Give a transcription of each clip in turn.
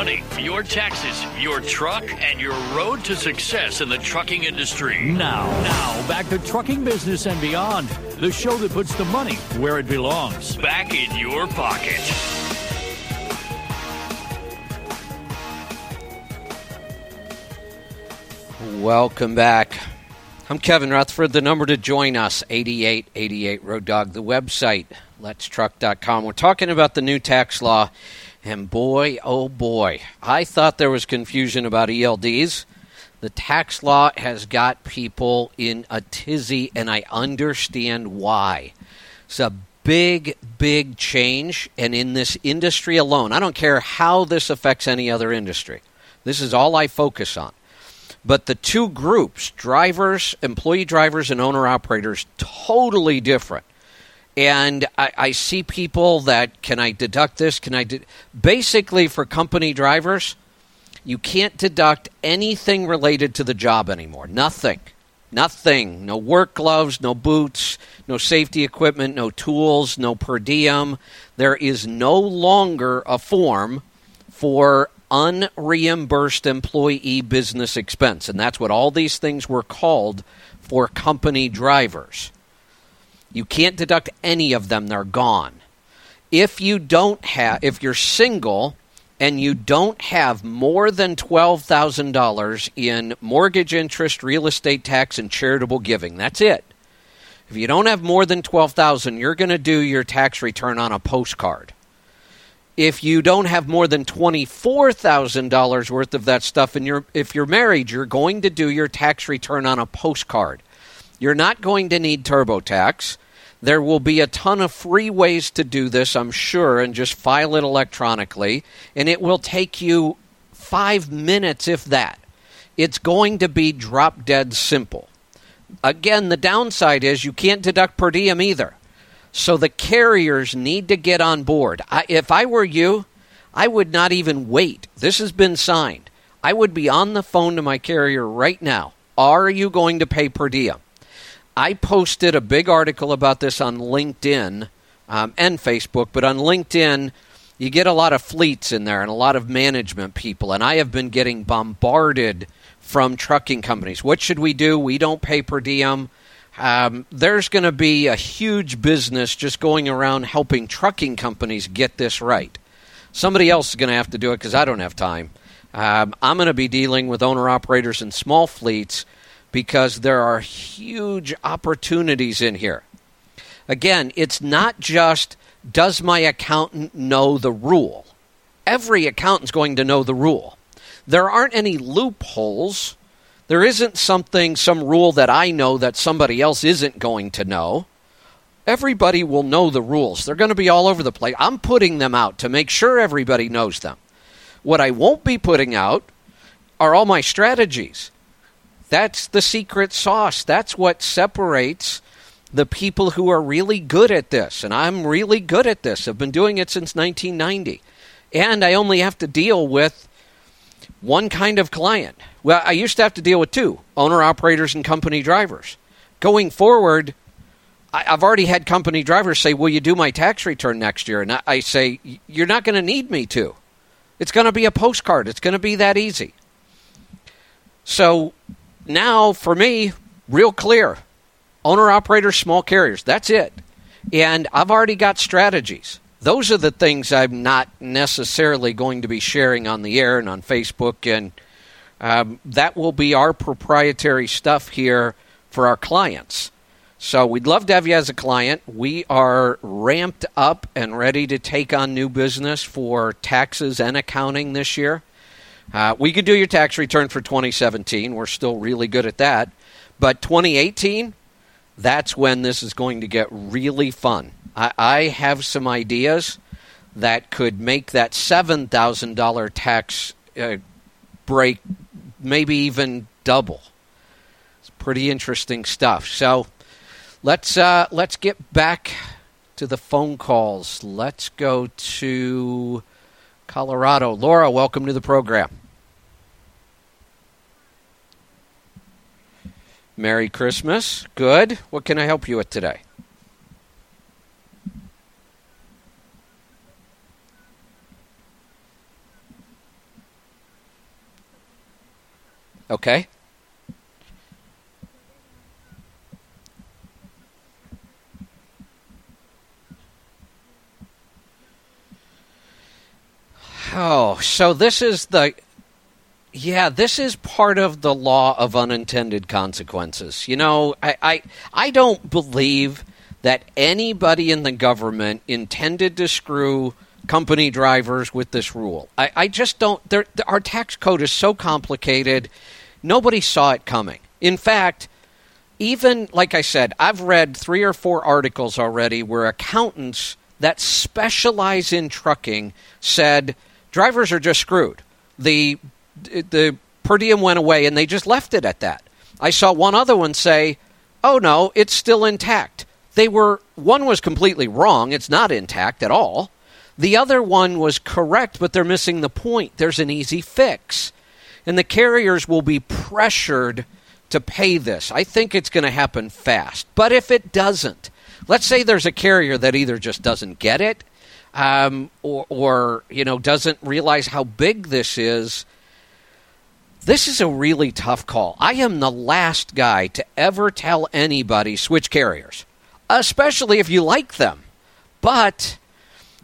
money, your taxes, your truck, and your road to success in the trucking industry. Now, now, back to Trucking Business and Beyond, the show that puts the money where it belongs. Back in your pocket. Welcome back. I'm Kevin Rutherford. The number to join us, 8888 Road Dog. The website, letstruck.com. We're talking about the new tax law, and boy, oh boy, I thought there was confusion about ELDs. The tax law has got people in a tizzy, and I understand why. It's a big, big change, and in this industry alone, I don't care how this affects any other industry. This is all I focus on. But the two groups, drivers, employee drivers, and owner operators, totally different. And I, I see people that can I deduct this? Can I de-? basically for company drivers? You can't deduct anything related to the job anymore. Nothing. Nothing. No work gloves, no boots, no safety equipment, no tools, no per diem. There is no longer a form for unreimbursed employee business expense. And that's what all these things were called for company drivers. You can't deduct any of them, they're gone. If you don't have, if you're single and you don't have more than $12,000 in mortgage interest, real estate tax, and charitable giving, that's it. If you don't have more than 12,000, you're going to do your tax return on a postcard if you don't have more than $24,000 worth of that stuff and you're if you're married, you're going to do your tax return on a postcard. You're not going to need TurboTax. There will be a ton of free ways to do this, I'm sure, and just file it electronically, and it will take you 5 minutes if that. It's going to be drop dead simple. Again, the downside is you can't deduct per diem either. So the carriers need to get on board. I, if I were you, I would not even wait. This has been signed. I would be on the phone to my carrier right now. Are you going to pay per diem? I posted a big article about this on LinkedIn um, and Facebook, but on LinkedIn, you get a lot of fleets in there and a lot of management people, and I have been getting bombarded from trucking companies. What should we do? We don't pay per diem. Um, there's going to be a huge business just going around helping trucking companies get this right. Somebody else is going to have to do it because I don't have time. Um, I'm going to be dealing with owner operators and small fleets because there are huge opportunities in here. Again, it's not just does my accountant know the rule? Every accountant's going to know the rule. There aren't any loopholes there isn't something, some rule that I know that somebody else isn't going to know. Everybody will know the rules. They're going to be all over the place. I'm putting them out to make sure everybody knows them. What I won't be putting out are all my strategies. That's the secret sauce. That's what separates the people who are really good at this. And I'm really good at this. I've been doing it since 1990. And I only have to deal with one kind of client. Well, I used to have to deal with two owner operators and company drivers. Going forward, I, have already had company drivers say, Will you do my tax return next year? And I say, You're not going to need me to. It's going to be a postcard, it's going to be that easy. So now, for me, real clear owner operators, small carriers. That's it. And I've already got strategies those are the things I'm not necessarily going to be sharing on the air and on Facebook, and um, that will be our proprietary stuff here for our clients. So we'd love to have you as a client. We are ramped up and ready to take on new business for taxes and accounting this year. Uh, we could do your tax return for 2017. We're still really good at that. But 2018, that's when this is going to get really fun. I, I have some ideas that could make that $7,000 tax uh, break maybe even double. It's pretty interesting stuff. So let's uh, let's get back to the phone calls. Let's go to Colorado. Laura, welcome to the program. Merry Christmas. Good. What can I help you with today? Okay. Oh, so this is the yeah, this is part of the law of unintended consequences. You know, I, I, I don't believe that anybody in the government intended to screw company drivers with this rule. I, I just don't. Our tax code is so complicated, nobody saw it coming. In fact, even like I said, I've read three or four articles already where accountants that specialize in trucking said drivers are just screwed. The the per diem went away and they just left it at that. I saw one other one say, "Oh no, it's still intact." They were one was completely wrong. It's not intact at all. The other one was correct, but they're missing the point. There's an easy fix. And the carriers will be pressured to pay this. I think it's going to happen fast. But if it doesn't, let's say there's a carrier that either just doesn't get it um, or, or, you know, doesn't realize how big this is this is a really tough call. I am the last guy to ever tell anybody switch carriers, especially if you like them. But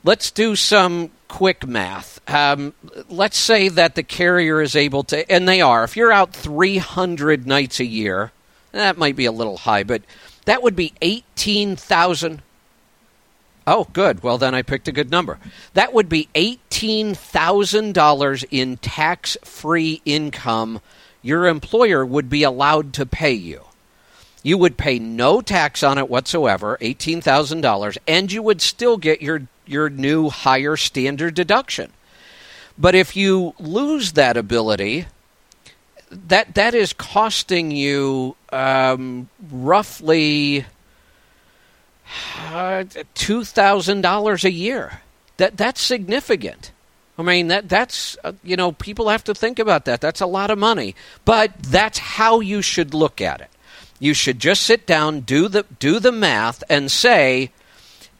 let's do some quick math. Um, let's say that the carrier is able to, and they are, if you're out 300 nights a year, that might be a little high, but that would be 18,000 Oh, good. Well, then I picked a good number. That would be $18,000 in tax free income your employer would be allowed to pay you. You would pay no tax on it whatsoever, $18,000, and you would still get your, your new higher standard deduction. But if you lose that ability, that that is costing you um, roughly uh, two thousand dollars a year. That that's significant. I mean that that's uh, you know people have to think about that. That's a lot of money, but that's how you should look at it. You should just sit down, do the do the math, and say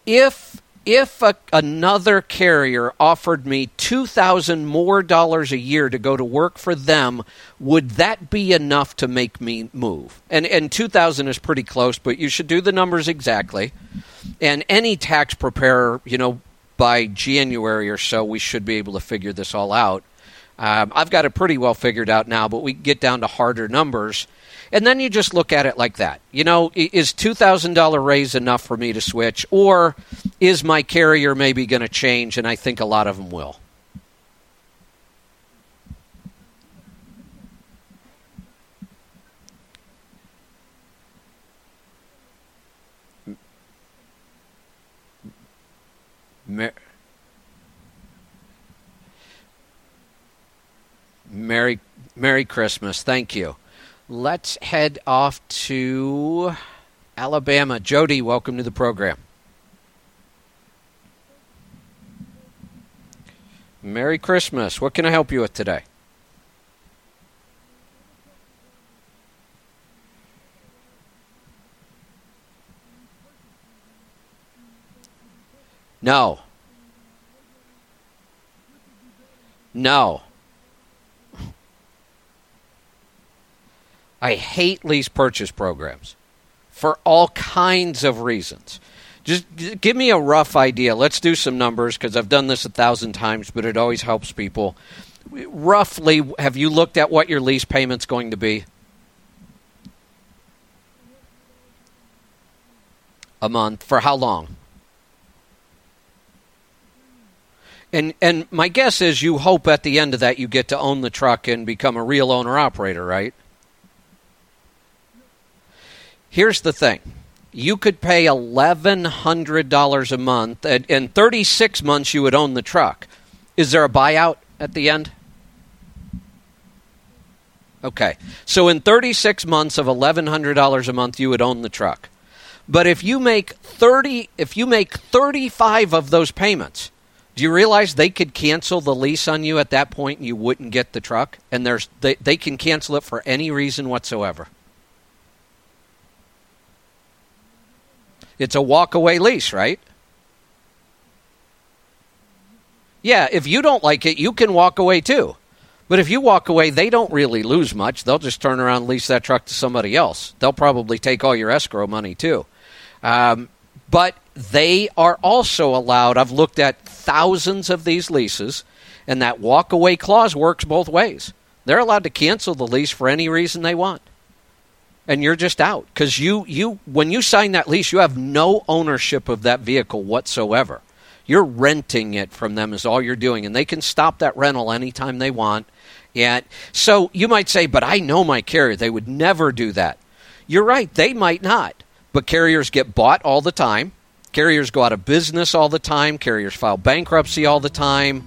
if if a, another carrier offered me two thousand more dollars a year to go to work for them, would that be enough to make me move? And and two thousand is pretty close, but you should do the numbers exactly. And any tax preparer, you know, by January or so, we should be able to figure this all out. Um, I've got it pretty well figured out now, but we get down to harder numbers and then you just look at it like that. You know, is $2,000 raise enough for me to switch? Or is my carrier maybe going to change? And I think a lot of them will. Merry Merry Christmas. Thank you. Let's head off to Alabama. Jody, welcome to the program. Merry Christmas. What can I help you with today? No. No. I hate lease purchase programs for all kinds of reasons. Just give me a rough idea. Let's do some numbers because I've done this a thousand times, but it always helps people. Roughly, have you looked at what your lease payment's going to be? A month. For how long? And and my guess is you hope at the end of that you get to own the truck and become a real owner operator, right? Here's the thing you could pay $1,100 a month, and in 36 months, you would own the truck. Is there a buyout at the end? Okay. So in 36 months of $1,100 a month, you would own the truck. But if you make 30 if you make 35 of those payments, do you realize they could cancel the lease on you at that point and you wouldn't get the truck? And there's they, they can cancel it for any reason whatsoever. It's a walk away lease, right? Yeah, if you don't like it, you can walk away too. But if you walk away, they don't really lose much. They'll just turn around and lease that truck to somebody else. They'll probably take all your escrow money too. Um, but they are also allowed, I've looked at thousands of these leases, and that walk away clause works both ways. They're allowed to cancel the lease for any reason they want. And you're just out because you, you when you sign that lease, you have no ownership of that vehicle whatsoever. You're renting it from them is all you're doing, and they can stop that rental anytime they want. And so you might say, "But I know my carrier; they would never do that." You're right; they might not. But carriers get bought all the time. Carriers go out of business all the time. Carriers file bankruptcy all the time.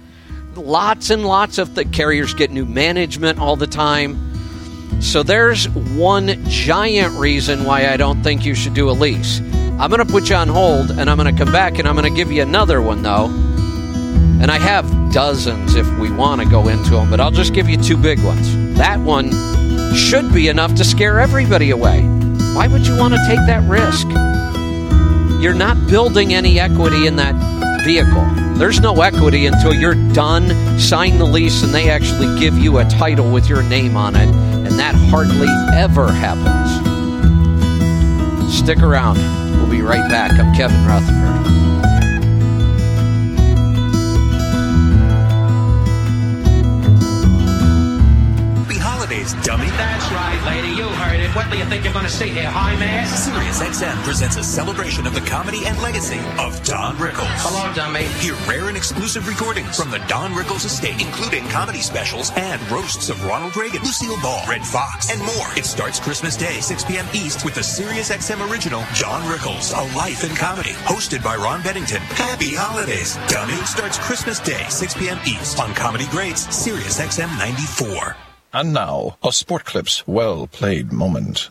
Lots and lots of the carriers get new management all the time. So there's one giant reason why I don't think you should do a lease. I'm going to put you on hold and I'm going to come back and I'm going to give you another one though. And I have dozens if we want to go into them, but I'll just give you two big ones. That one should be enough to scare everybody away. Why would you want to take that risk? You're not building any equity in that vehicle. There's no equity until you're done, sign the lease, and they actually give you a title with your name on it, and that hardly ever happens. Stick around. We'll be right back. I'm Kevin Rutherford. Holidays, dummy. That's right, lady. You heard it. What do you think you're going to see here, high mass? Sirius XM presents a celebration of the comedy and legacy of Don Rickles. Hello, dummy. Hear rare and exclusive recordings from the Don Rickles estate, including comedy specials and roasts of Ronald Reagan, Lucille Ball, Redd Foxx, and more. It starts Christmas Day, 6 p.m. East, with the Sirius XM original Don Rickles, A Life in Comedy, hosted by Ron Bennington. Happy holidays, dummy. Starts Christmas Day, 6 p.m. East on Comedy Greats, Sirius XM 94. And now, a Sport Clips well played moment.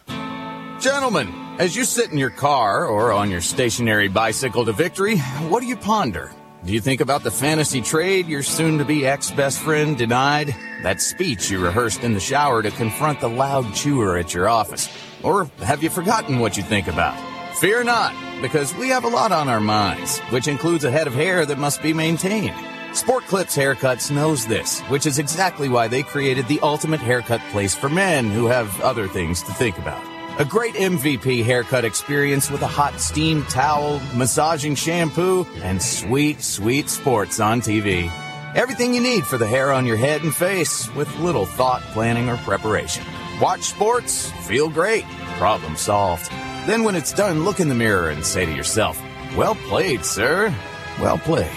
Gentlemen, as you sit in your car or on your stationary bicycle to victory, what do you ponder? Do you think about the fantasy trade your soon to be ex best friend denied? That speech you rehearsed in the shower to confront the loud chewer at your office? Or have you forgotten what you think about? Fear not, because we have a lot on our minds, which includes a head of hair that must be maintained. Sport Clips Haircuts knows this, which is exactly why they created the ultimate haircut place for men who have other things to think about. A great MVP haircut experience with a hot steam towel, massaging shampoo, and sweet, sweet sports on TV. Everything you need for the hair on your head and face with little thought, planning, or preparation. Watch sports, feel great, problem solved. Then when it's done, look in the mirror and say to yourself, well played, sir. Well played.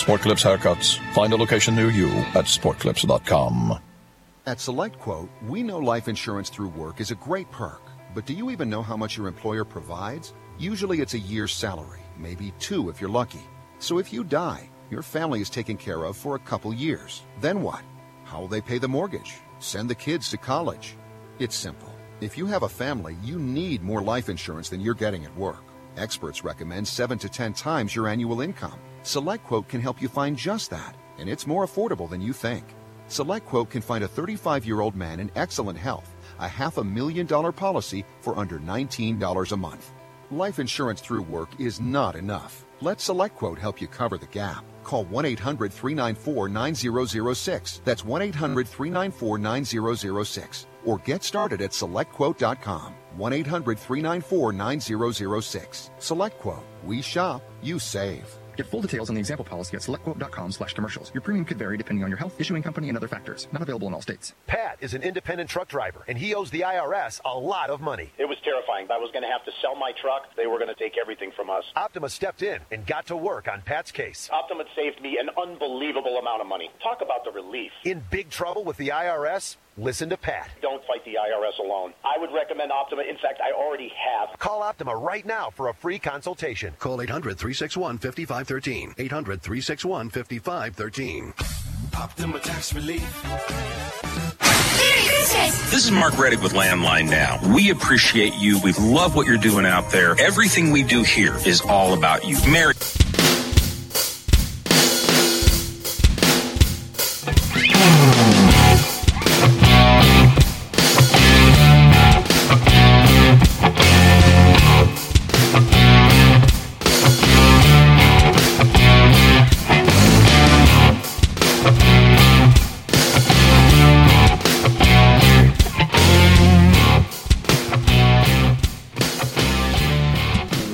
Sport Clips Haircuts. Find a location near you at sportclips.com. At SelectQuote, we know life insurance through work is a great perk, but do you even know how much your employer provides? Usually it's a year's salary, maybe two if you're lucky. So if you die, your family is taken care of for a couple years. Then what? How will they pay the mortgage? Send the kids to college? It's simple. If you have a family, you need more life insurance than you're getting at work. Experts recommend 7 to 10 times your annual income. SelectQuote can help you find just that, and it's more affordable than you think. SelectQuote can find a 35 year old man in excellent health a half a million dollar policy for under $19 a month. Life insurance through work is not enough. Let SelectQuote help you cover the gap. Call 1 800 394 9006. That's 1 800 394 9006. Or get started at selectquote.com. 1 800 394 9006. SelectQuote. We shop, you save. Get full details on the example policy at selectquote.com slash commercials. Your premium could vary depending on your health, issuing company, and other factors. Not available in all states. Pat is an independent truck driver, and he owes the IRS a lot of money. It was terrifying. I was going to have to sell my truck. They were going to take everything from us. Optima stepped in and got to work on Pat's case. Optima saved me an unbelievable amount of money. Talk about the relief. In big trouble with the IRS? Listen to Pat. Don't fight the IRS alone. I would recommend Optima. In fact, I already have. Call Optima right now for a free consultation. Call 800 361 5513. 800 361 5513. Optima Tax Relief. This is Mark Reddig with Landline Now. We appreciate you. We love what you're doing out there. Everything we do here is all about you. Mary.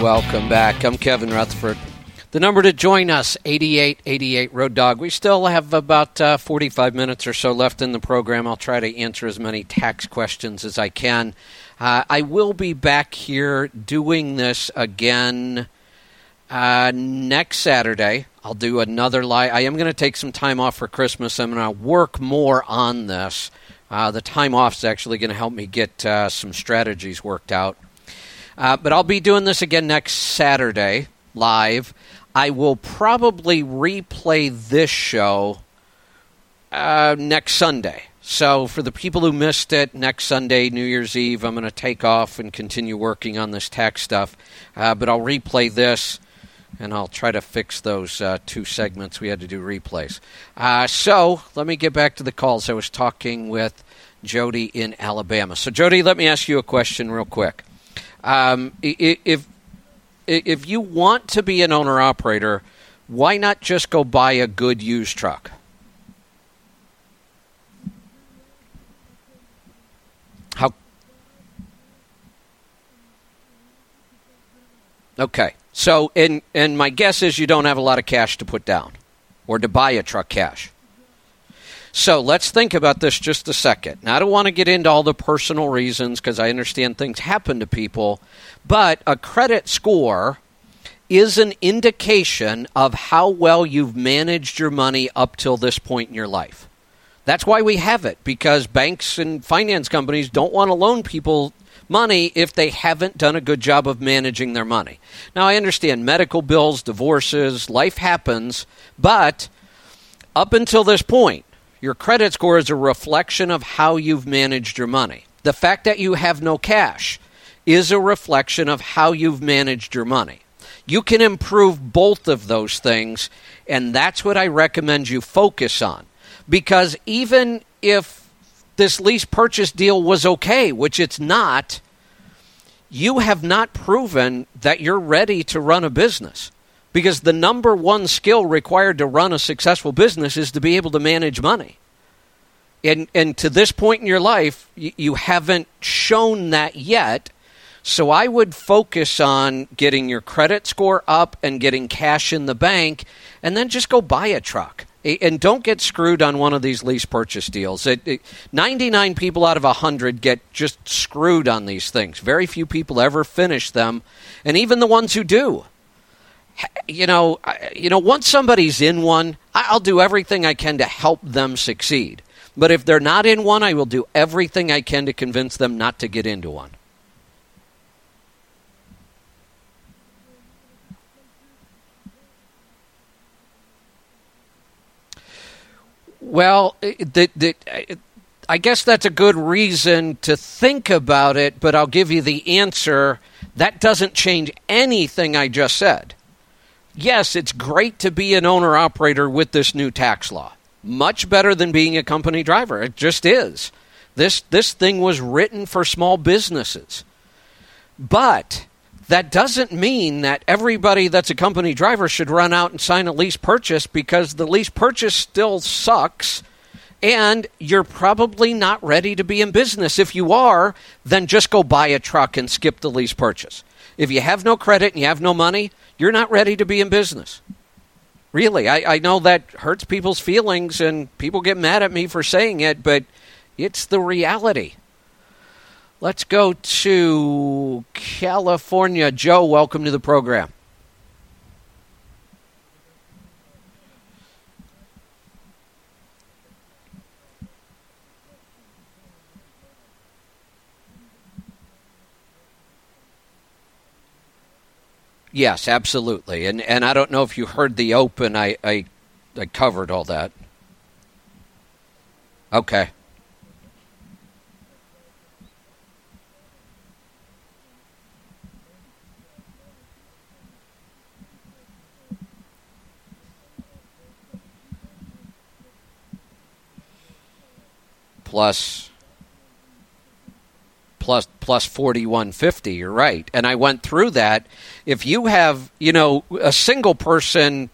Welcome back. I'm Kevin Rutherford. The number to join us, 8888 Road Dog. We still have about uh, 45 minutes or so left in the program. I'll try to answer as many tax questions as I can. Uh, I will be back here doing this again uh, next Saturday. I'll do another live. I am going to take some time off for Christmas. I'm going to work more on this. Uh, the time off is actually going to help me get uh, some strategies worked out. Uh, but I'll be doing this again next Saturday live. I will probably replay this show uh, next Sunday. So, for the people who missed it, next Sunday, New Year's Eve, I'm going to take off and continue working on this tax stuff. Uh, but I'll replay this and I'll try to fix those uh, two segments we had to do replays. Uh, so, let me get back to the calls. I was talking with Jody in Alabama. So, Jody, let me ask you a question real quick. Um, if if you want to be an owner operator, why not just go buy a good used truck? How? Okay. So, and and my guess is you don't have a lot of cash to put down, or to buy a truck cash. So let's think about this just a second. Now, I don't want to get into all the personal reasons because I understand things happen to people, but a credit score is an indication of how well you've managed your money up till this point in your life. That's why we have it, because banks and finance companies don't want to loan people money if they haven't done a good job of managing their money. Now, I understand medical bills, divorces, life happens, but up until this point, your credit score is a reflection of how you've managed your money. The fact that you have no cash is a reflection of how you've managed your money. You can improve both of those things, and that's what I recommend you focus on. Because even if this lease purchase deal was okay, which it's not, you have not proven that you're ready to run a business because the number one skill required to run a successful business is to be able to manage money. And, and to this point in your life, you, you haven't shown that yet. So I would focus on getting your credit score up and getting cash in the bank, and then just go buy a truck. And don't get screwed on one of these lease purchase deals. It, it, 99 people out of 100 get just screwed on these things. Very few people ever finish them, and even the ones who do you know, you know, once somebody's in one, I'll do everything I can to help them succeed. But if they're not in one, I will do everything I can to convince them not to get into one. Well, the, the, I guess that's a good reason to think about it, but I'll give you the answer. That doesn't change anything I just said yes, it's great to be an owner operator with this new tax law. Much better than being a company driver. It just is. This this thing was written for small businesses. But that doesn't mean that everybody that's a company driver should run out and sign a lease purchase because the lease purchase still sucks and you're probably not ready to be in business. If you are, then just go buy a truck and skip the lease purchase. If you have no credit and you have no money, you're not ready to be in business. Really, I, I know that hurts people's feelings and people get mad at me for saying it, but it's the reality. Let's go to California. Joe, welcome to the program. Yes, absolutely. And and I don't know if you heard the open. I I, I covered all that. Okay. Plus plus plus 4150 you're right. And i went through that. If you have you know a single person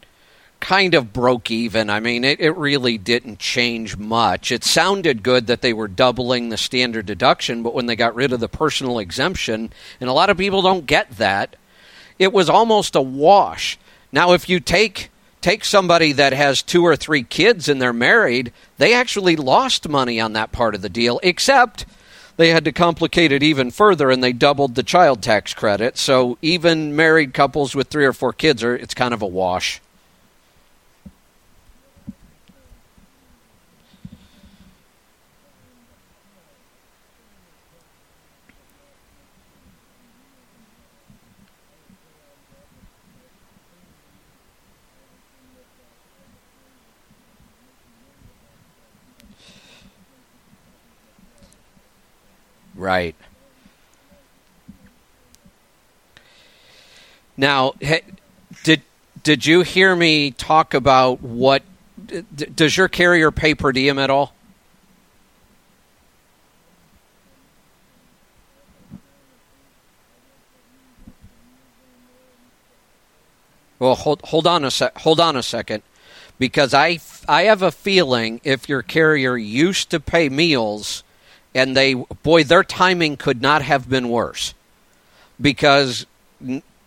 kind of broke even i mean it, it really didn't change much. It sounded good that they were doubling the standard deduction but when they got rid of the personal exemption and a lot of people don't get that it was almost a wash. Now, if you take take somebody that has two or three kids and they're married, they actually lost money on that part of the deal, except they had to complicate it even further and they doubled the child tax credit. So even married couples with three or four kids are it's kind of a wash. Right. Now, did did you hear me talk about what does your carrier pay per diem at all? Well, hold hold on a sec. Hold on a second, because I I have a feeling if your carrier used to pay meals and they boy their timing could not have been worse because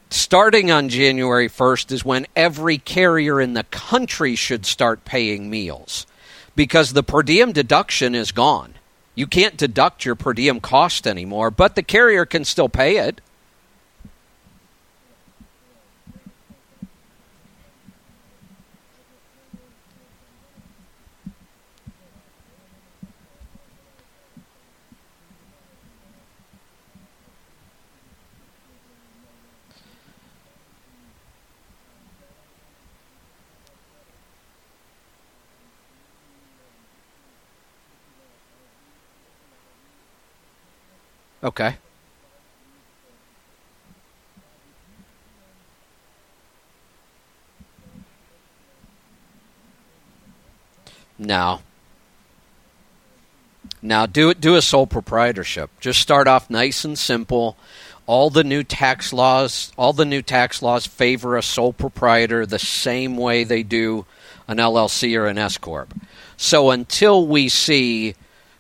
starting on January 1st is when every carrier in the country should start paying meals because the per diem deduction is gone. You can't deduct your per diem cost anymore, but the carrier can still pay it. Okay. Now, now do it. Do a sole proprietorship. Just start off nice and simple. All the new tax laws, all the new tax laws favor a sole proprietor the same way they do an LLC or an S corp. So until we see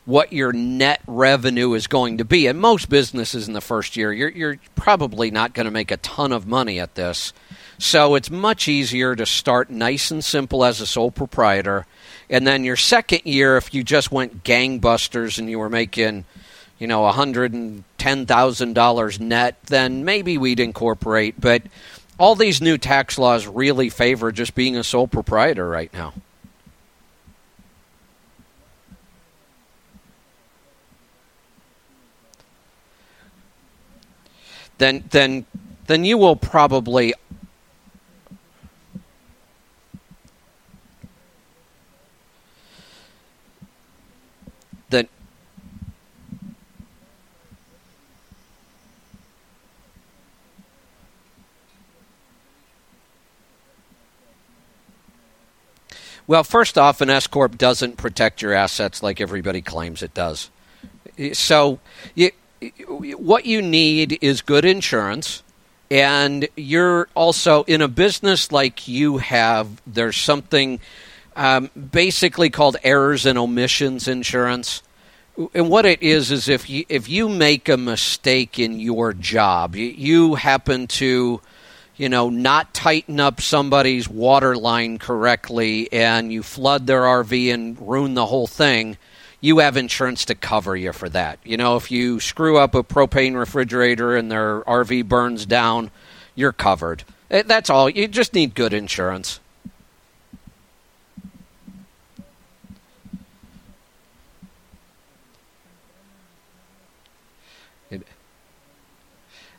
what your net revenue is going to be. And most businesses in the first year, you're, you're probably not going to make a ton of money at this. So it's much easier to start nice and simple as a sole proprietor. And then your second year, if you just went gangbusters and you were making, you know, $110,000 net, then maybe we'd incorporate. But all these new tax laws really favor just being a sole proprietor right now. Then then then you will probably that Well, first off, an S corp doesn't protect your assets like everybody claims it does. So, you, what you need is good insurance and you're also in a business like you have there's something um, basically called errors and omissions insurance. And what it is is if you if you make a mistake in your job you, you happen to you know not tighten up somebody's water line correctly and you flood their RV and ruin the whole thing you have insurance to cover you for that. You know, if you screw up a propane refrigerator and their RV burns down, you're covered. Eh, that's all. You just need good insurance.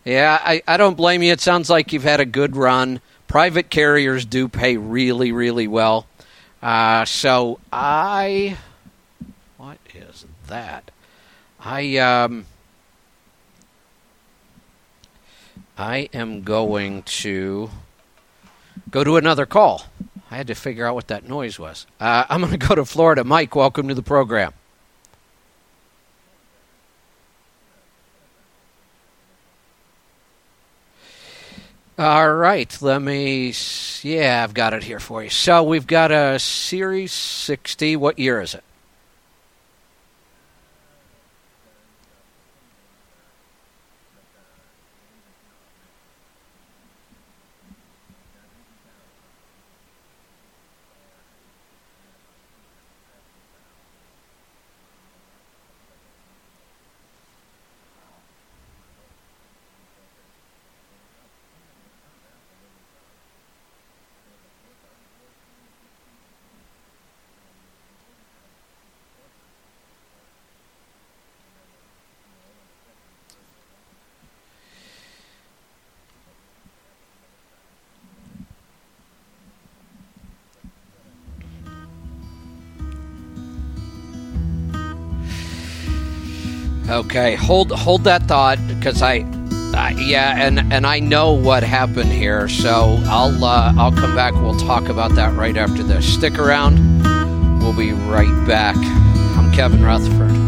Yeah, I, I don't blame you. It sounds like you've had a good run. Private carriers do pay really, really well. Uh, so I that. I um, I am going to go to another call. I had to figure out what that noise was. Uh, I'm going to go to Florida. Mike, welcome to the program. All right, let me. Yeah, I've got it here for you. So we've got a Series 60. What year is it? Okay, hold hold that thought because I, uh, yeah, and and I know what happened here. So I'll uh, I'll come back. We'll talk about that right after this. Stick around. We'll be right back. I'm Kevin Rutherford.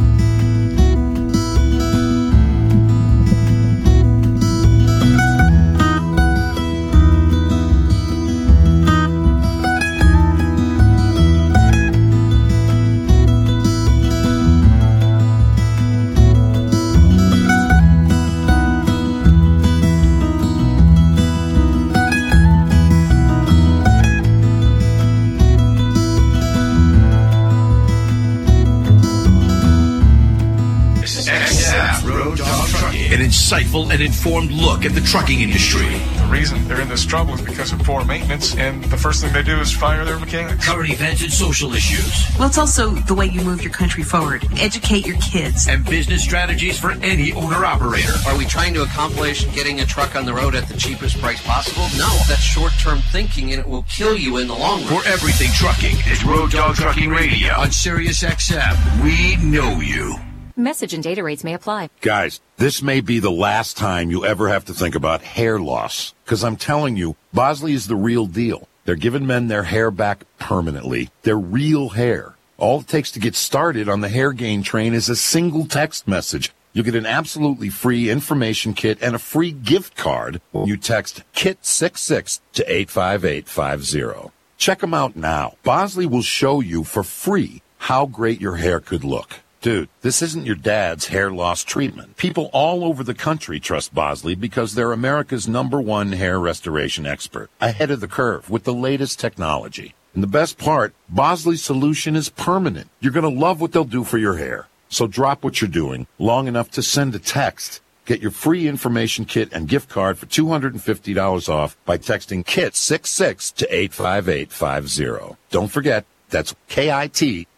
Insightful and informed look at the trucking industry. The reason they're in this trouble is because of poor maintenance, and the first thing they do is fire their mechanics. Current events and social issues. Well, it's also the way you move your country forward. Educate your kids. And business strategies for any owner operator. Are we trying to accomplish getting a truck on the road at the cheapest price possible? No, that's short term thinking and it will kill you in the long run. For everything trucking is Road Dog Trucking Radio on Sirius XM. We know you. Message and data rates may apply. Guys, this may be the last time you ever have to think about hair loss. Because I'm telling you, Bosley is the real deal. They're giving men their hair back permanently. Their real hair. All it takes to get started on the hair gain train is a single text message. You'll get an absolutely free information kit and a free gift card when you text KIT66 to 85850. Check them out now. Bosley will show you for free how great your hair could look. Dude, this isn't your dad's hair loss treatment. People all over the country trust Bosley because they're America's number one hair restoration expert, ahead of the curve with the latest technology. And the best part, Bosley's solution is permanent. You're going to love what they'll do for your hair. So drop what you're doing long enough to send a text. Get your free information kit and gift card for $250 off by texting KIT66 to 85850. Don't forget, that's K-I-T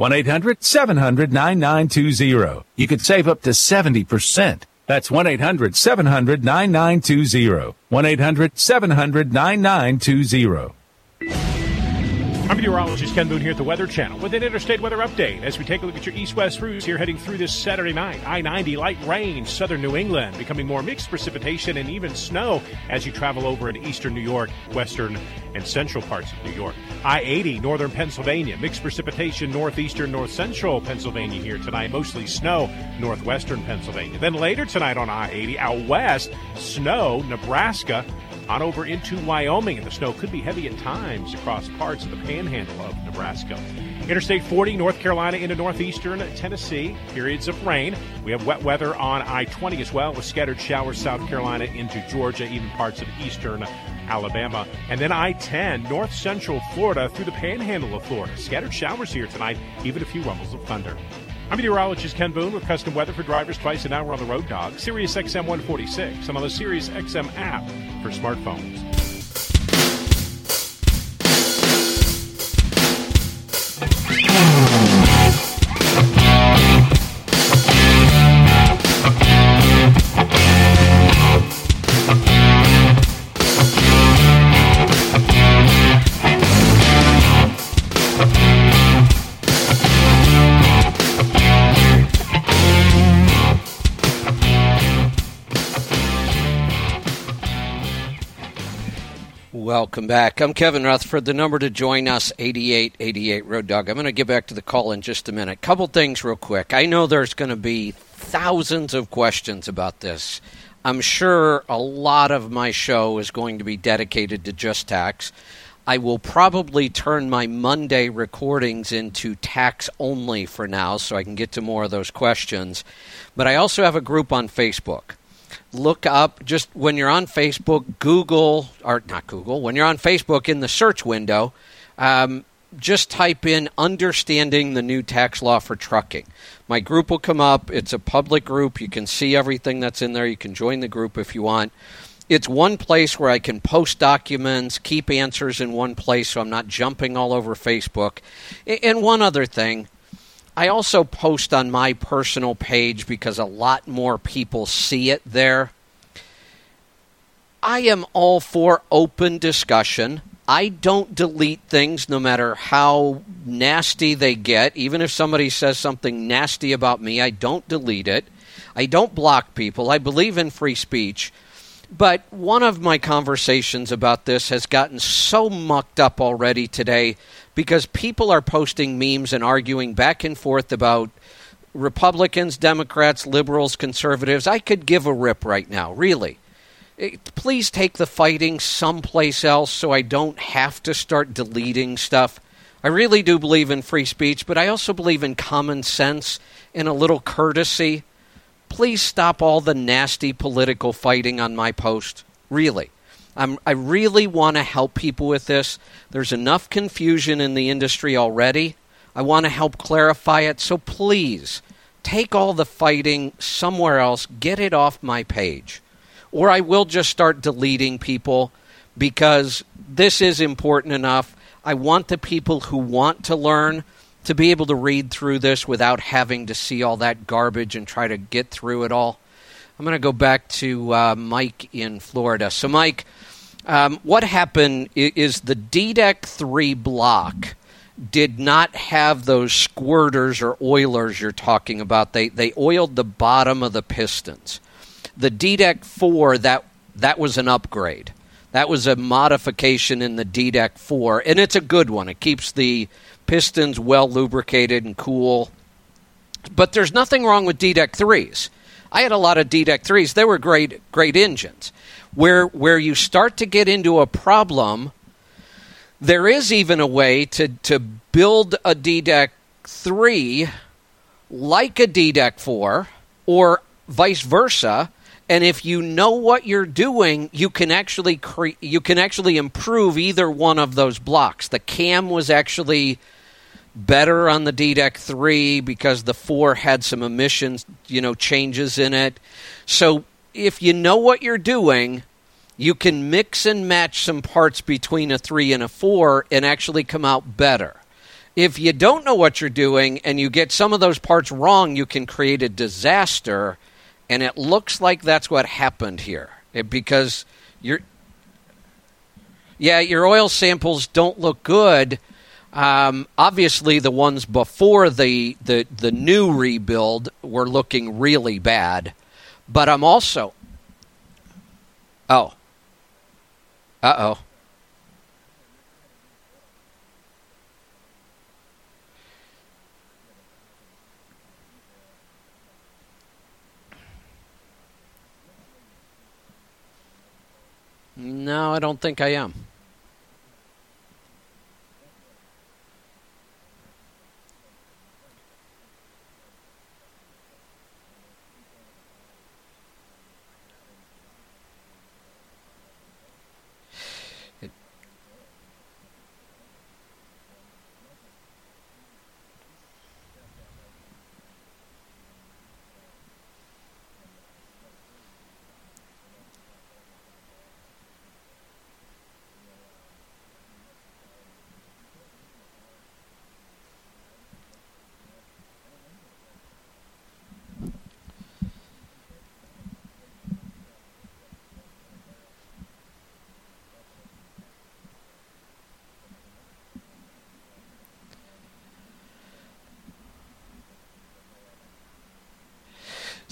1-800-700-9920. You could save up to 70%. That's 1-800-700-9920. 1-800-700-9920. I'm meteorologist Ken Boone here at the Weather Channel with an interstate weather update as we take a look at your east-west routes here heading through this Saturday night. I-90 light rain, southern New England, becoming more mixed precipitation and even snow as you travel over in eastern New York, western and central parts of New York. I-80 northern Pennsylvania, mixed precipitation northeastern, north central Pennsylvania here tonight, mostly snow northwestern Pennsylvania. Then later tonight on I-80 out west, snow Nebraska on over into Wyoming, and the snow could be heavy at times across parts of the panhandle of Nebraska. Interstate 40, North Carolina into northeastern Tennessee, periods of rain. We have wet weather on I 20 as well, with scattered showers South Carolina into Georgia, even parts of eastern Alabama. And then I 10, north central Florida through the panhandle of Florida. Scattered showers here tonight, even a few rumbles of thunder. I'm meteorologist Ken Boone with custom weather for drivers twice an hour on the road dog. Sirius XM 146 and on the Sirius XM app for smartphones. Welcome back. I'm Kevin Rutherford. The number to join us, 8888 Road Dog. I'm going to get back to the call in just a minute. Couple things real quick. I know there's going to be thousands of questions about this. I'm sure a lot of my show is going to be dedicated to just tax. I will probably turn my Monday recordings into tax only for now so I can get to more of those questions. But I also have a group on Facebook. Look up, just when you're on Facebook, Google, or not Google, when you're on Facebook in the search window, um, just type in understanding the new tax law for trucking. My group will come up. It's a public group. You can see everything that's in there. You can join the group if you want. It's one place where I can post documents, keep answers in one place so I'm not jumping all over Facebook. And one other thing, I also post on my personal page because a lot more people see it there. I am all for open discussion. I don't delete things no matter how nasty they get. Even if somebody says something nasty about me, I don't delete it. I don't block people. I believe in free speech. But one of my conversations about this has gotten so mucked up already today because people are posting memes and arguing back and forth about Republicans, Democrats, liberals, conservatives. I could give a rip right now, really eh, please take the fighting someplace else so I don't have to start deleting stuff. I really do believe in free speech, but I also believe in common sense and a little courtesy. Please stop all the nasty political fighting on my post. Really. I'm, I really want to help people with this. There's enough confusion in the industry already. I want to help clarify it. So please take all the fighting somewhere else. Get it off my page or I will just start deleting people because this is important enough. I want the people who want to learn to be able to read through this without having to see all that garbage and try to get through it all. I'm going to go back to uh, Mike in Florida. So, Mike, um, what happened is the DDEC 3 block did not have those squirters or oilers you're talking about. They, they oiled the bottom of the pistons the DDEC 4 that that was an upgrade. That was a modification in the DDEC 4 and it's a good one. It keeps the pistons well lubricated and cool. But there's nothing wrong with DDEC 3s. I had a lot of DDEC 3s. They were great great engines. Where where you start to get into a problem there is even a way to to build a DDEC 3 like a DDEC 4 or vice versa and if you know what you're doing, you can actually cre- you can actually improve either one of those blocks. The cam was actually better on the DDEC 3 because the 4 had some emissions, you know, changes in it. So if you know what you're doing, you can mix and match some parts between a 3 and a 4 and actually come out better. If you don't know what you're doing and you get some of those parts wrong, you can create a disaster and it looks like that's what happened here it, because your yeah your oil samples don't look good. Um, obviously, the ones before the, the the new rebuild were looking really bad, but I'm also oh uh oh No, I don't think I am.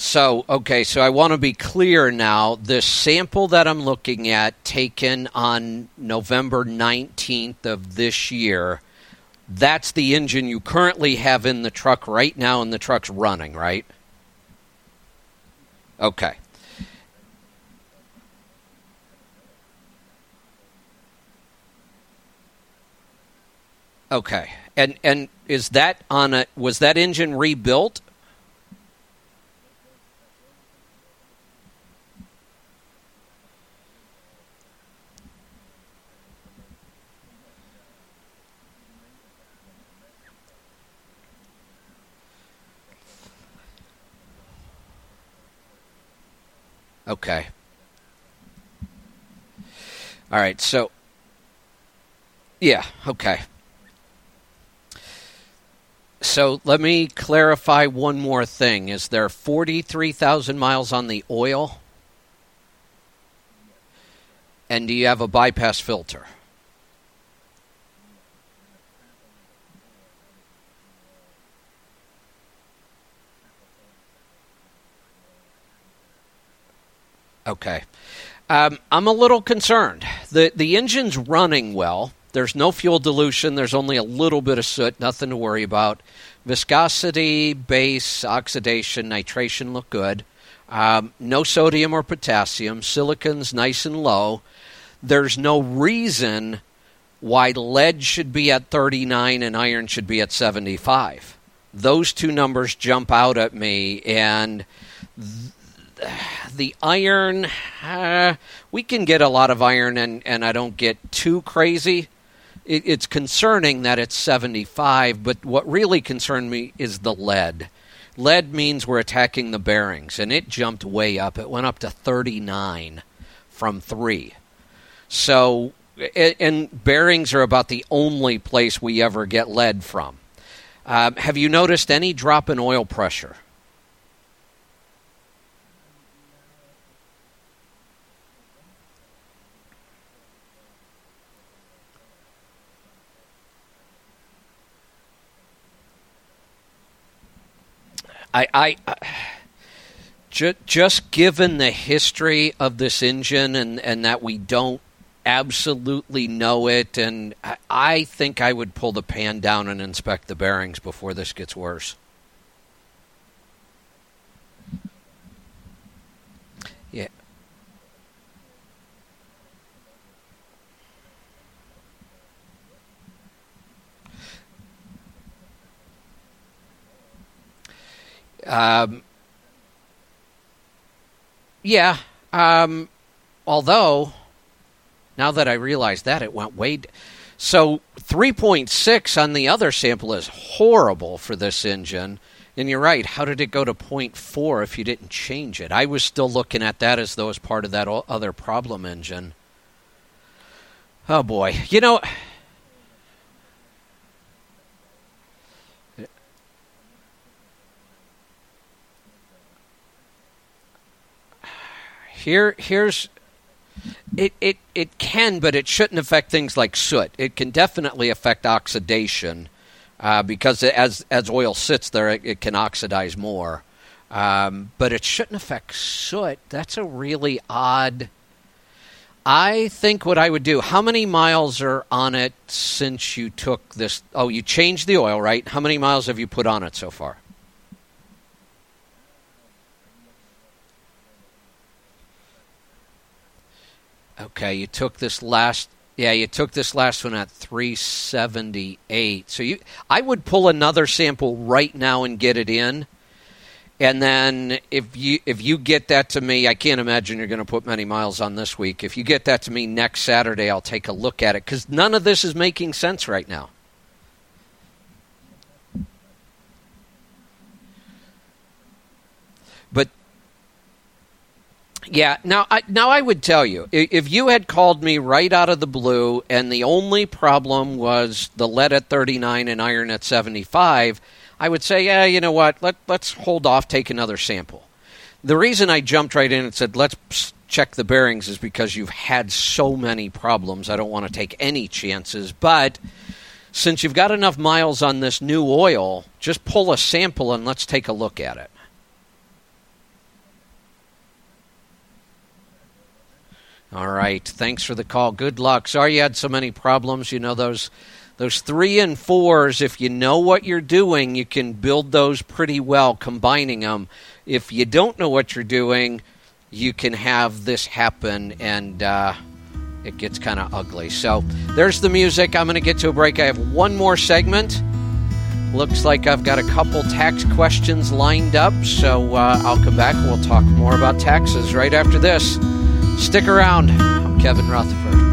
So, okay, so I want to be clear now. The sample that I'm looking at, taken on November 19th of this year, that's the engine you currently have in the truck right now, and the truck's running, right? Okay. Okay, and and is that on a was that engine rebuilt? Okay. All right, so yeah, okay. So let me clarify one more thing. Is there 43,000 miles on the oil? And do you have a bypass filter? Okay. Um, I'm a little concerned. The the engine's running well. There's no fuel dilution. There's only a little bit of soot. Nothing to worry about. Viscosity, base, oxidation, nitration look good. Um, no sodium or potassium. Silicon's nice and low. There's no reason why lead should be at 39 and iron should be at 75. Those two numbers jump out at me, and th- the iron, uh, we can get a lot of iron, and, and I don't get too crazy. It, it's concerning that it's 75, but what really concerned me is the lead. Lead means we're attacking the bearings, and it jumped way up. It went up to 39 from 3. So, and bearings are about the only place we ever get lead from. Um, have you noticed any drop in oil pressure? I, I, I ju- just given the history of this engine and, and that we don't absolutely know it, and I, I think I would pull the pan down and inspect the bearings before this gets worse. Yeah. Um, yeah. Um, although, now that I realize that, it went way. D- so 3.6 on the other sample is horrible for this engine. And you're right. How did it go to 0.4 if you didn't change it? I was still looking at that as though as part of that other problem engine. Oh boy. You know, Here, here's it, it it can, but it shouldn't affect things like soot. It can definitely affect oxidation uh, because as as oil sits there, it, it can oxidize more. Um, but it shouldn't affect soot. That's a really odd. I think what I would do. How many miles are on it since you took this? Oh, you changed the oil, right? How many miles have you put on it so far? Okay, you took this last yeah, you took this last one at 378. So you I would pull another sample right now and get it in. And then if you if you get that to me, I can't imagine you're going to put many miles on this week. If you get that to me next Saturday, I'll take a look at it cuz none of this is making sense right now. Yeah, now I, now I would tell you if you had called me right out of the blue and the only problem was the lead at 39 and iron at 75, I would say, yeah, you know what? Let let's hold off, take another sample. The reason I jumped right in and said let's check the bearings is because you've had so many problems. I don't want to take any chances, but since you've got enough miles on this new oil, just pull a sample and let's take a look at it. All right. Thanks for the call. Good luck. Sorry you had so many problems. You know those those three and fours. If you know what you're doing, you can build those pretty well, combining them. If you don't know what you're doing, you can have this happen, and uh, it gets kind of ugly. So there's the music. I'm going to get to a break. I have one more segment. Looks like I've got a couple tax questions lined up, so uh, I'll come back. We'll talk more about taxes right after this. Stick around. I'm Kevin Rutherford.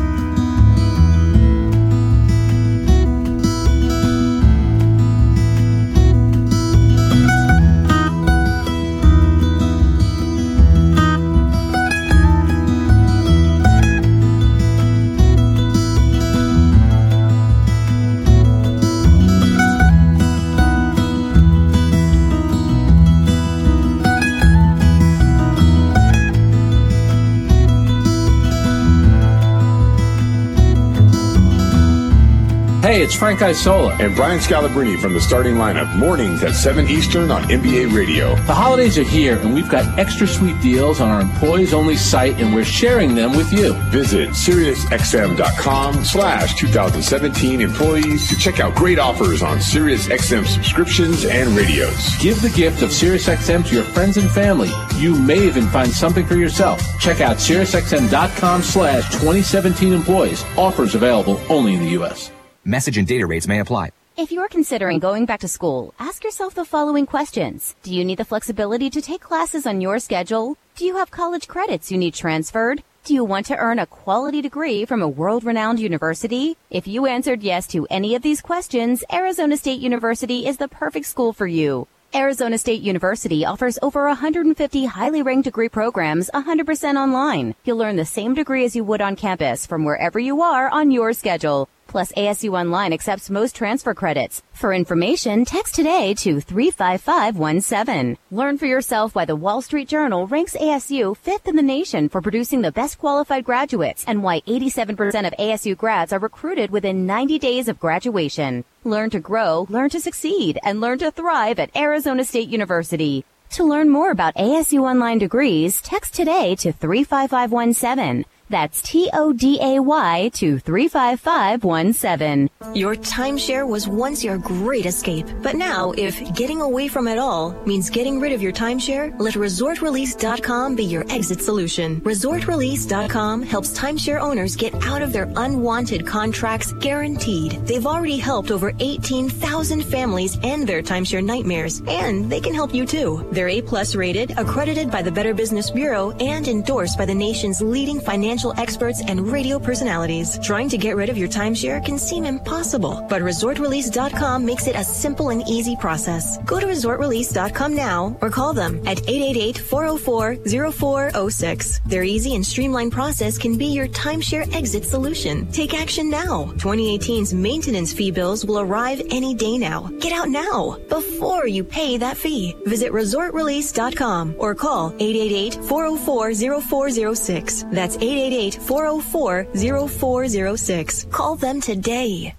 Hey, it's Frank Isola. And Brian Scalabrine from the starting lineup, mornings at 7 Eastern on NBA Radio. The holidays are here, and we've got extra sweet deals on our employees only site, and we're sharing them with you. Visit SiriusXM.com slash 2017 employees to check out great offers on SiriusXM subscriptions and radios. Give the gift of SiriusXM to your friends and family. You may even find something for yourself. Check out SiriusXM.com slash 2017 employees. Offers available only in the U.S. Message and data rates may apply. If you're considering going back to school, ask yourself the following questions. Do you need the flexibility to take classes on your schedule? Do you have college credits you need transferred? Do you want to earn a quality degree from a world-renowned university? If you answered yes to any of these questions, Arizona State University is the perfect school for you. Arizona State University offers over 150 highly ranked degree programs 100% online. You'll learn the same degree as you would on campus from wherever you are on your schedule. Plus, ASU Online accepts most transfer credits. For information, text today to 35517. Learn for yourself why the Wall Street Journal ranks ASU fifth in the nation for producing the best qualified graduates and why 87% of ASU grads are recruited within 90 days of graduation. Learn to grow, learn to succeed, and learn to thrive at Arizona State University. To learn more about ASU Online degrees, text today to 35517. That's T O D A Y to 35517. Your timeshare was once your great escape, but now if getting away from it all means getting rid of your timeshare, let ResortRelease.com be your exit solution. ResortRelease.com helps timeshare owners get out of their unwanted contracts guaranteed. They've already helped over 18,000 families end their timeshare nightmares, and they can help you too. They're A plus rated, accredited by the Better Business Bureau, and endorsed by the nation's leading financial experts and radio personalities. Trying to get rid of your timeshare can seem impossible, but ResortRelease.com makes it a simple and easy process. Go to ResortRelease.com now or call them at 888-404-0406. Their easy and streamlined process can be your timeshare exit solution. Take action now. 2018's maintenance fee bills will arrive any day now. Get out now before you pay that fee. Visit ResortRelease.com or call 888-404-0406. That's 888-404-0406. Call them today.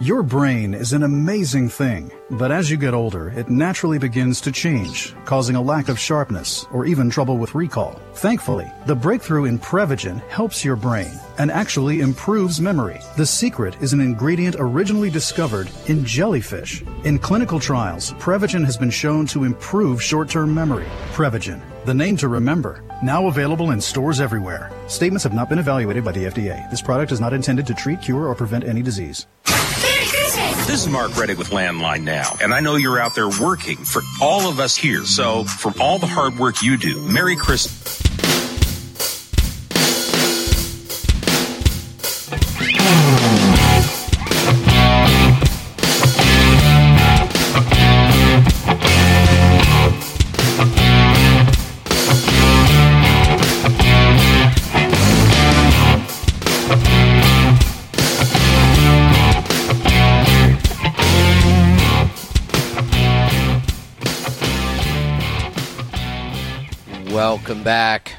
Your brain is an amazing thing, but as you get older, it naturally begins to change, causing a lack of sharpness or even trouble with recall. Thankfully, the breakthrough in Prevagen helps your brain and actually improves memory. The secret is an ingredient originally discovered in jellyfish. In clinical trials, Prevagen has been shown to improve short-term memory. Prevagen, the name to remember. Now available in stores everywhere. Statements have not been evaluated by the FDA. This product is not intended to treat, cure, or prevent any disease. This is Mark Reddig with Landline Now, and I know you're out there working for all of us here. So, from all the hard work you do, Merry Christmas. Welcome back.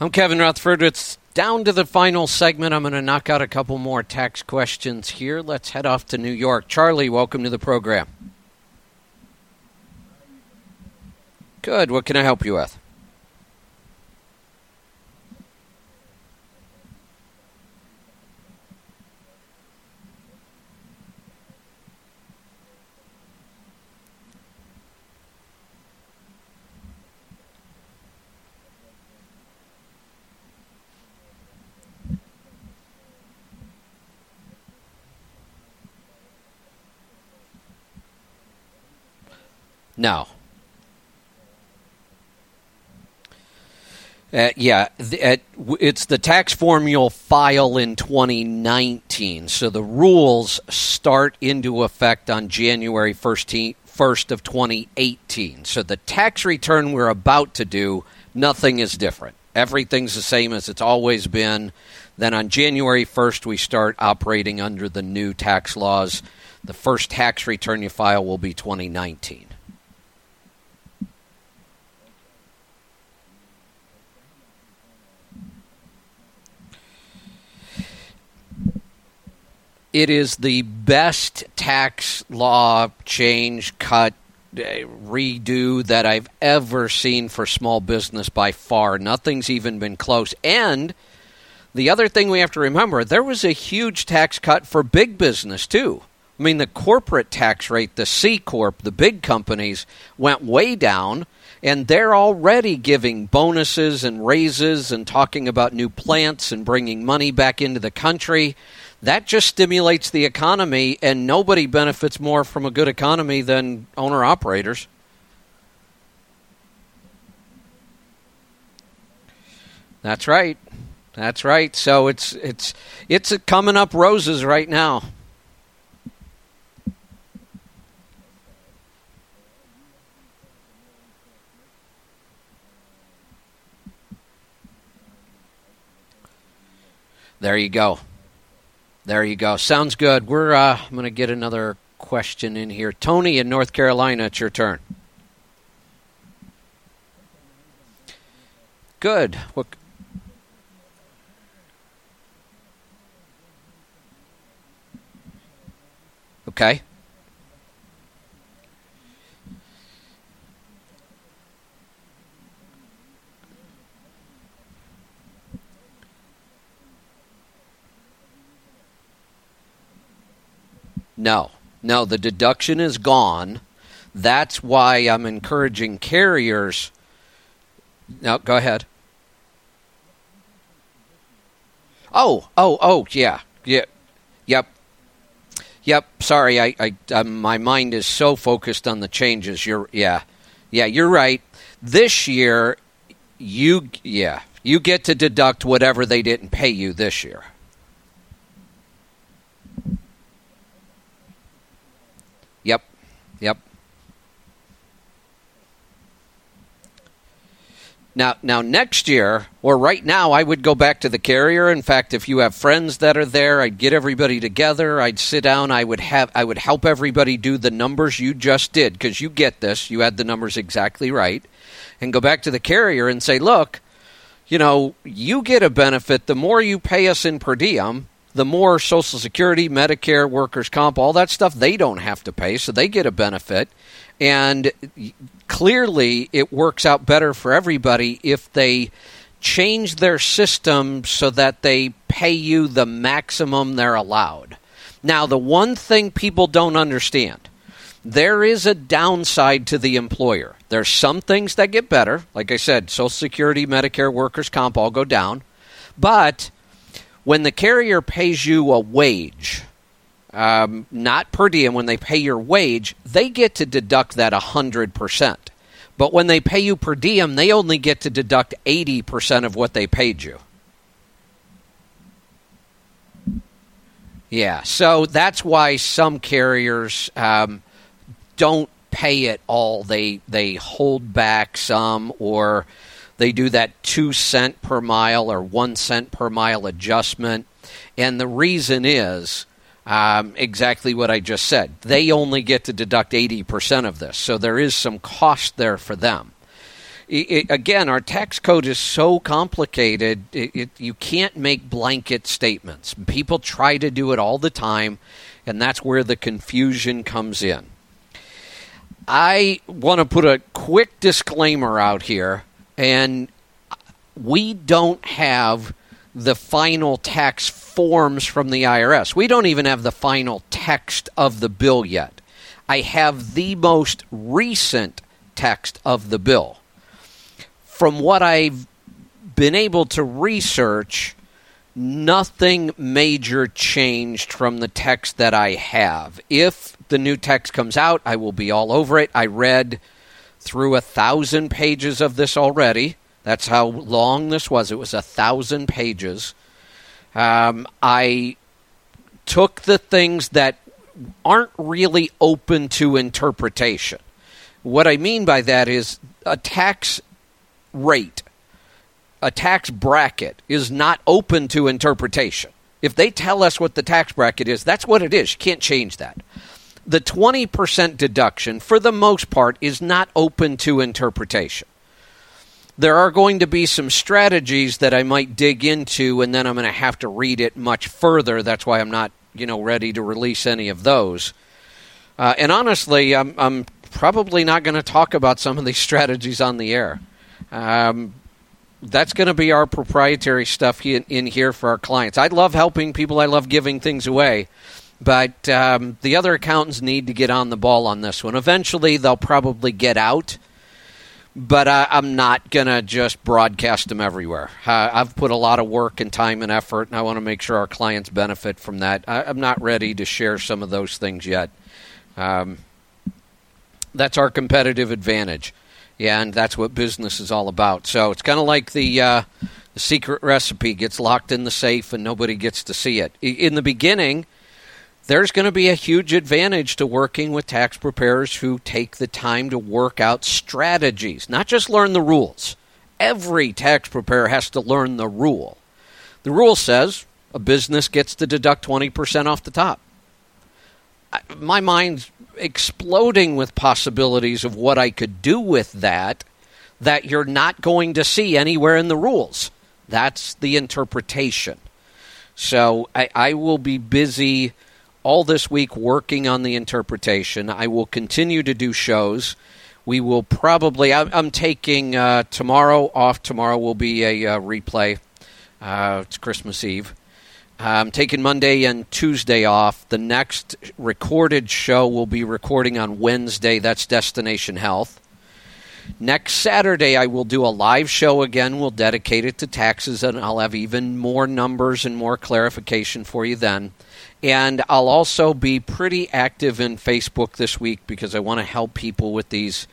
I'm Kevin Rutherford. It's down to the final segment. I'm going to knock out a couple more tax questions here. Let's head off to New York. Charlie, welcome to the program. Good. What can I help you with? No. Uh, yeah, w- it's the tax form you'll file in 2019. So the rules start into effect on January 1st, 1st of 2018. So the tax return we're about to do, nothing is different. Everything's the same as it's always been. Then on January 1st, we start operating under the new tax laws. The first tax return you file will be 2019. It is the best tax law change, cut, uh, redo that I've ever seen for small business by far. Nothing's even been close. And the other thing we have to remember there was a huge tax cut for big business, too. I mean, the corporate tax rate, the C Corp, the big companies, went way down, and they're already giving bonuses and raises and talking about new plants and bringing money back into the country. That just stimulates the economy, and nobody benefits more from a good economy than owner operators. That's right. That's right. So it's it's it's coming up roses right now. There you go. There you go. Sounds good. We're uh, I'm going to get another question in here. Tony in North Carolina, it's your turn. Good. What Okay. No, no, the deduction is gone. That's why I'm encouraging carriers. No, go ahead. Oh, oh, oh, yeah, yeah, yep, yep. Sorry, I, I, um, my mind is so focused on the changes. You're, yeah, yeah, you're right. This year, you, yeah, you get to deduct whatever they didn't pay you this year. Yep. Yep. Now, now next year, or right now, I would go back to the carrier. In fact, if you have friends that are there, I'd get everybody together. I'd sit down. I would have, I would help everybody do the numbers you just did because you get this. You had the numbers exactly right, and go back to the carrier and say, look, you know, you get a benefit. The more you pay us in per diem, the more Social Security, Medicare, workers' comp, all that stuff, they don't have to pay, so they get a benefit. And clearly, it works out better for everybody if they change their system so that they pay you the maximum they're allowed. Now, the one thing people don't understand there is a downside to the employer. There's some things that get better. Like I said, Social Security, Medicare, workers' comp all go down. But when the carrier pays you a wage, um, not per diem, when they pay your wage, they get to deduct that 100%. But when they pay you per diem, they only get to deduct 80% of what they paid you. Yeah, so that's why some carriers um, don't pay it all. They they hold back some, or they do that two cent per mile or one cent per mile adjustment, and the reason is um, exactly what I just said. They only get to deduct eighty percent of this, so there is some cost there for them. It, it, again, our tax code is so complicated, it, you can't make blanket statements. People try to do it all the time, and that's where the confusion comes in. I want to put a quick disclaimer out here, and we don't have the final tax forms from the IRS. We don't even have the final text of the bill yet. I have the most recent text of the bill from what I've been able to research, nothing major changed from the text that I have. If the new text comes out, I will be all over it. I read through a thousand pages of this already. That's how long this was. It was a thousand pages. Um, I took the things that aren't really open to interpretation. What I mean by that is a tax rate, a tax bracket is not open to interpretation. If they tell us what the tax bracket is, that's what it is. You can't change that. The 20% deduction, for the most part, is not open to interpretation. There are going to be some strategies that I might dig into, and then I'm going to have to read it much further. That's why I'm not, you know, ready to release any of those. Uh, and honestly, I'm, I'm probably not going to talk about some of these strategies on the air. Um, that's going to be our proprietary stuff in, in, here for our clients. I love helping people. I love giving things away. But um, the other accountants need to get on the ball on this one. Eventually, they'll probably get out, but uh, I'm not going to just broadcast them everywhere. Uh, I've put a lot of work and time and effort, and I want to make sure our clients benefit from that. I, am not ready to share some of those things yet. Um, that's our competitive advantage, and that's what business is all about. So it's kind of like the. Uh, the secret recipe gets locked in the safe and nobody gets to see it. In the beginning, there's going to be a huge advantage to working with tax preparers who take the time to work out strategies, not just learn the rules. Every tax preparer has to learn the rule. The rule says a business gets to deduct 20% off the top. My mind's exploding with possibilities of what I could do with that that you're not going to see anywhere in the rules. That's the interpretation. So I, I will be busy all this week working on the interpretation. I will continue to do shows. We will probably, I'm, taking uh, tomorrow off. Tomorrow will be a uh, replay. Uh, it's Christmas Eve. I'm taking Monday and Tuesday off. The next recorded show will be recording on Wednesday. That's Destination Health. Next Saturday, I will do a live show again. We'll dedicate it to taxes, and I'll have even more numbers and more clarification for you then. And I'll also be pretty active in Facebook this week because I want to help people with these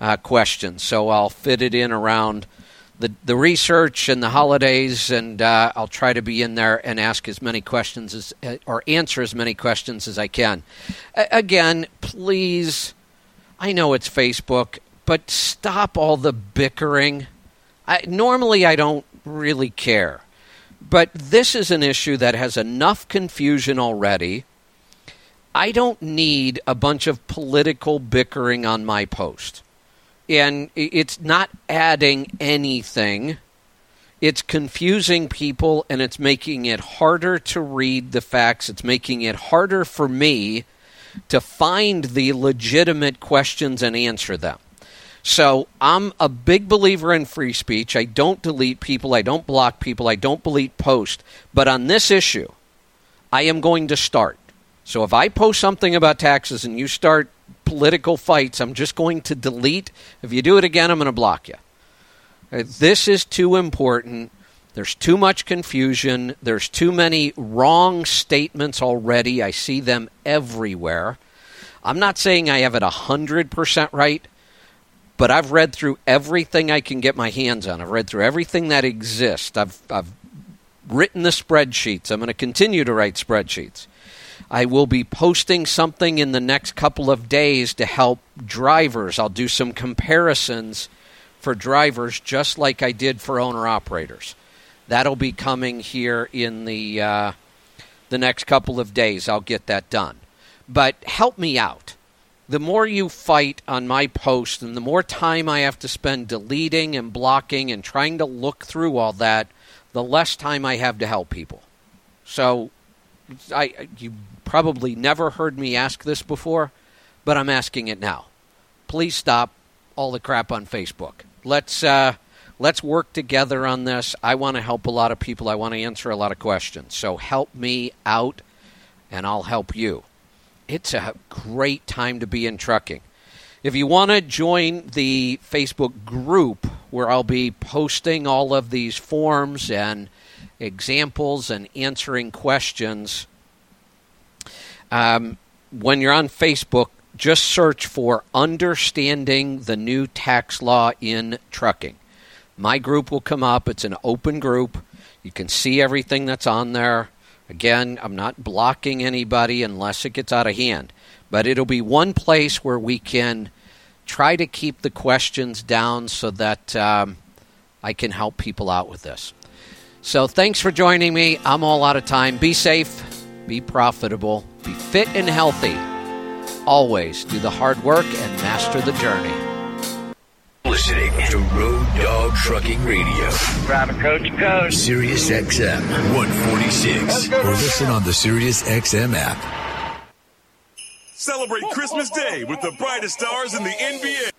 uh, questions. So I'll fit it in around the, the research and the holidays, and uh, I'll try to be in there and ask as many questions as, uh, or answer as many questions as I can. A- again, please, I know it's Facebook, but stop all the bickering. I, normally, I don't really care. But this is an issue that has enough confusion already. I don't need a bunch of political bickering on my post. And it's not adding anything. It's confusing people and it's making it harder to read the facts. It's making it harder for me to find the legitimate questions and answer them. So I'm a big believer in free speech. I don't delete people. I don't block people. I don't delete posts. But on this issue, I am going to start. So if I post something about taxes and you start political fights, I'm just going to delete. If you do it again, I'm going to block you. Uh, this is too important. There's too much confusion. There's too many wrong statements already. I see them everywhere. I'm not saying I have it 100% right, but I've read through everything I can get my hands on. I've read through everything that exists. I've, I've written the spreadsheets. I'm going to continue to write spreadsheets. I will be posting something in the next couple of days to help drivers. I'll do some comparisons for drivers just like I did for owner operators. That'll be coming here in the uh, the next couple of days. I'll get that done. But help me out the more you fight on my post and the more time I have to spend deleting and blocking and trying to look through all that, the less time I have to help people. So, I you probably never heard me ask this before, but I'm asking it now. Please stop all the crap on Facebook. Let's uh, let's work together on this. I want to help a lot of people. I want to answer a lot of questions. So help me out, and I'll help you it's a great time to be in trucking. If you want to join the Facebook group where I'll be posting all of these forms and examples and answering questions. Um, when you're on Facebook, just search for Understanding the New Tax Law in Trucking. My group will come up. It's an open group. You can see everything that's on there. Again, I'm not blocking anybody unless it gets out of hand, but it'll be one place where we can try to keep the questions down so that um, I can help people out with this. So, thanks for joining me. I'm all out of time. Be safe, be profitable, be fit and healthy. Always do the hard work and master the journey. Listening to Road Dog Trucking Radio. Driving coach to coach. Sirius XM 146. Or listen on the Sirius XM app. Celebrate Christmas Day with the brightest stars in the NBA.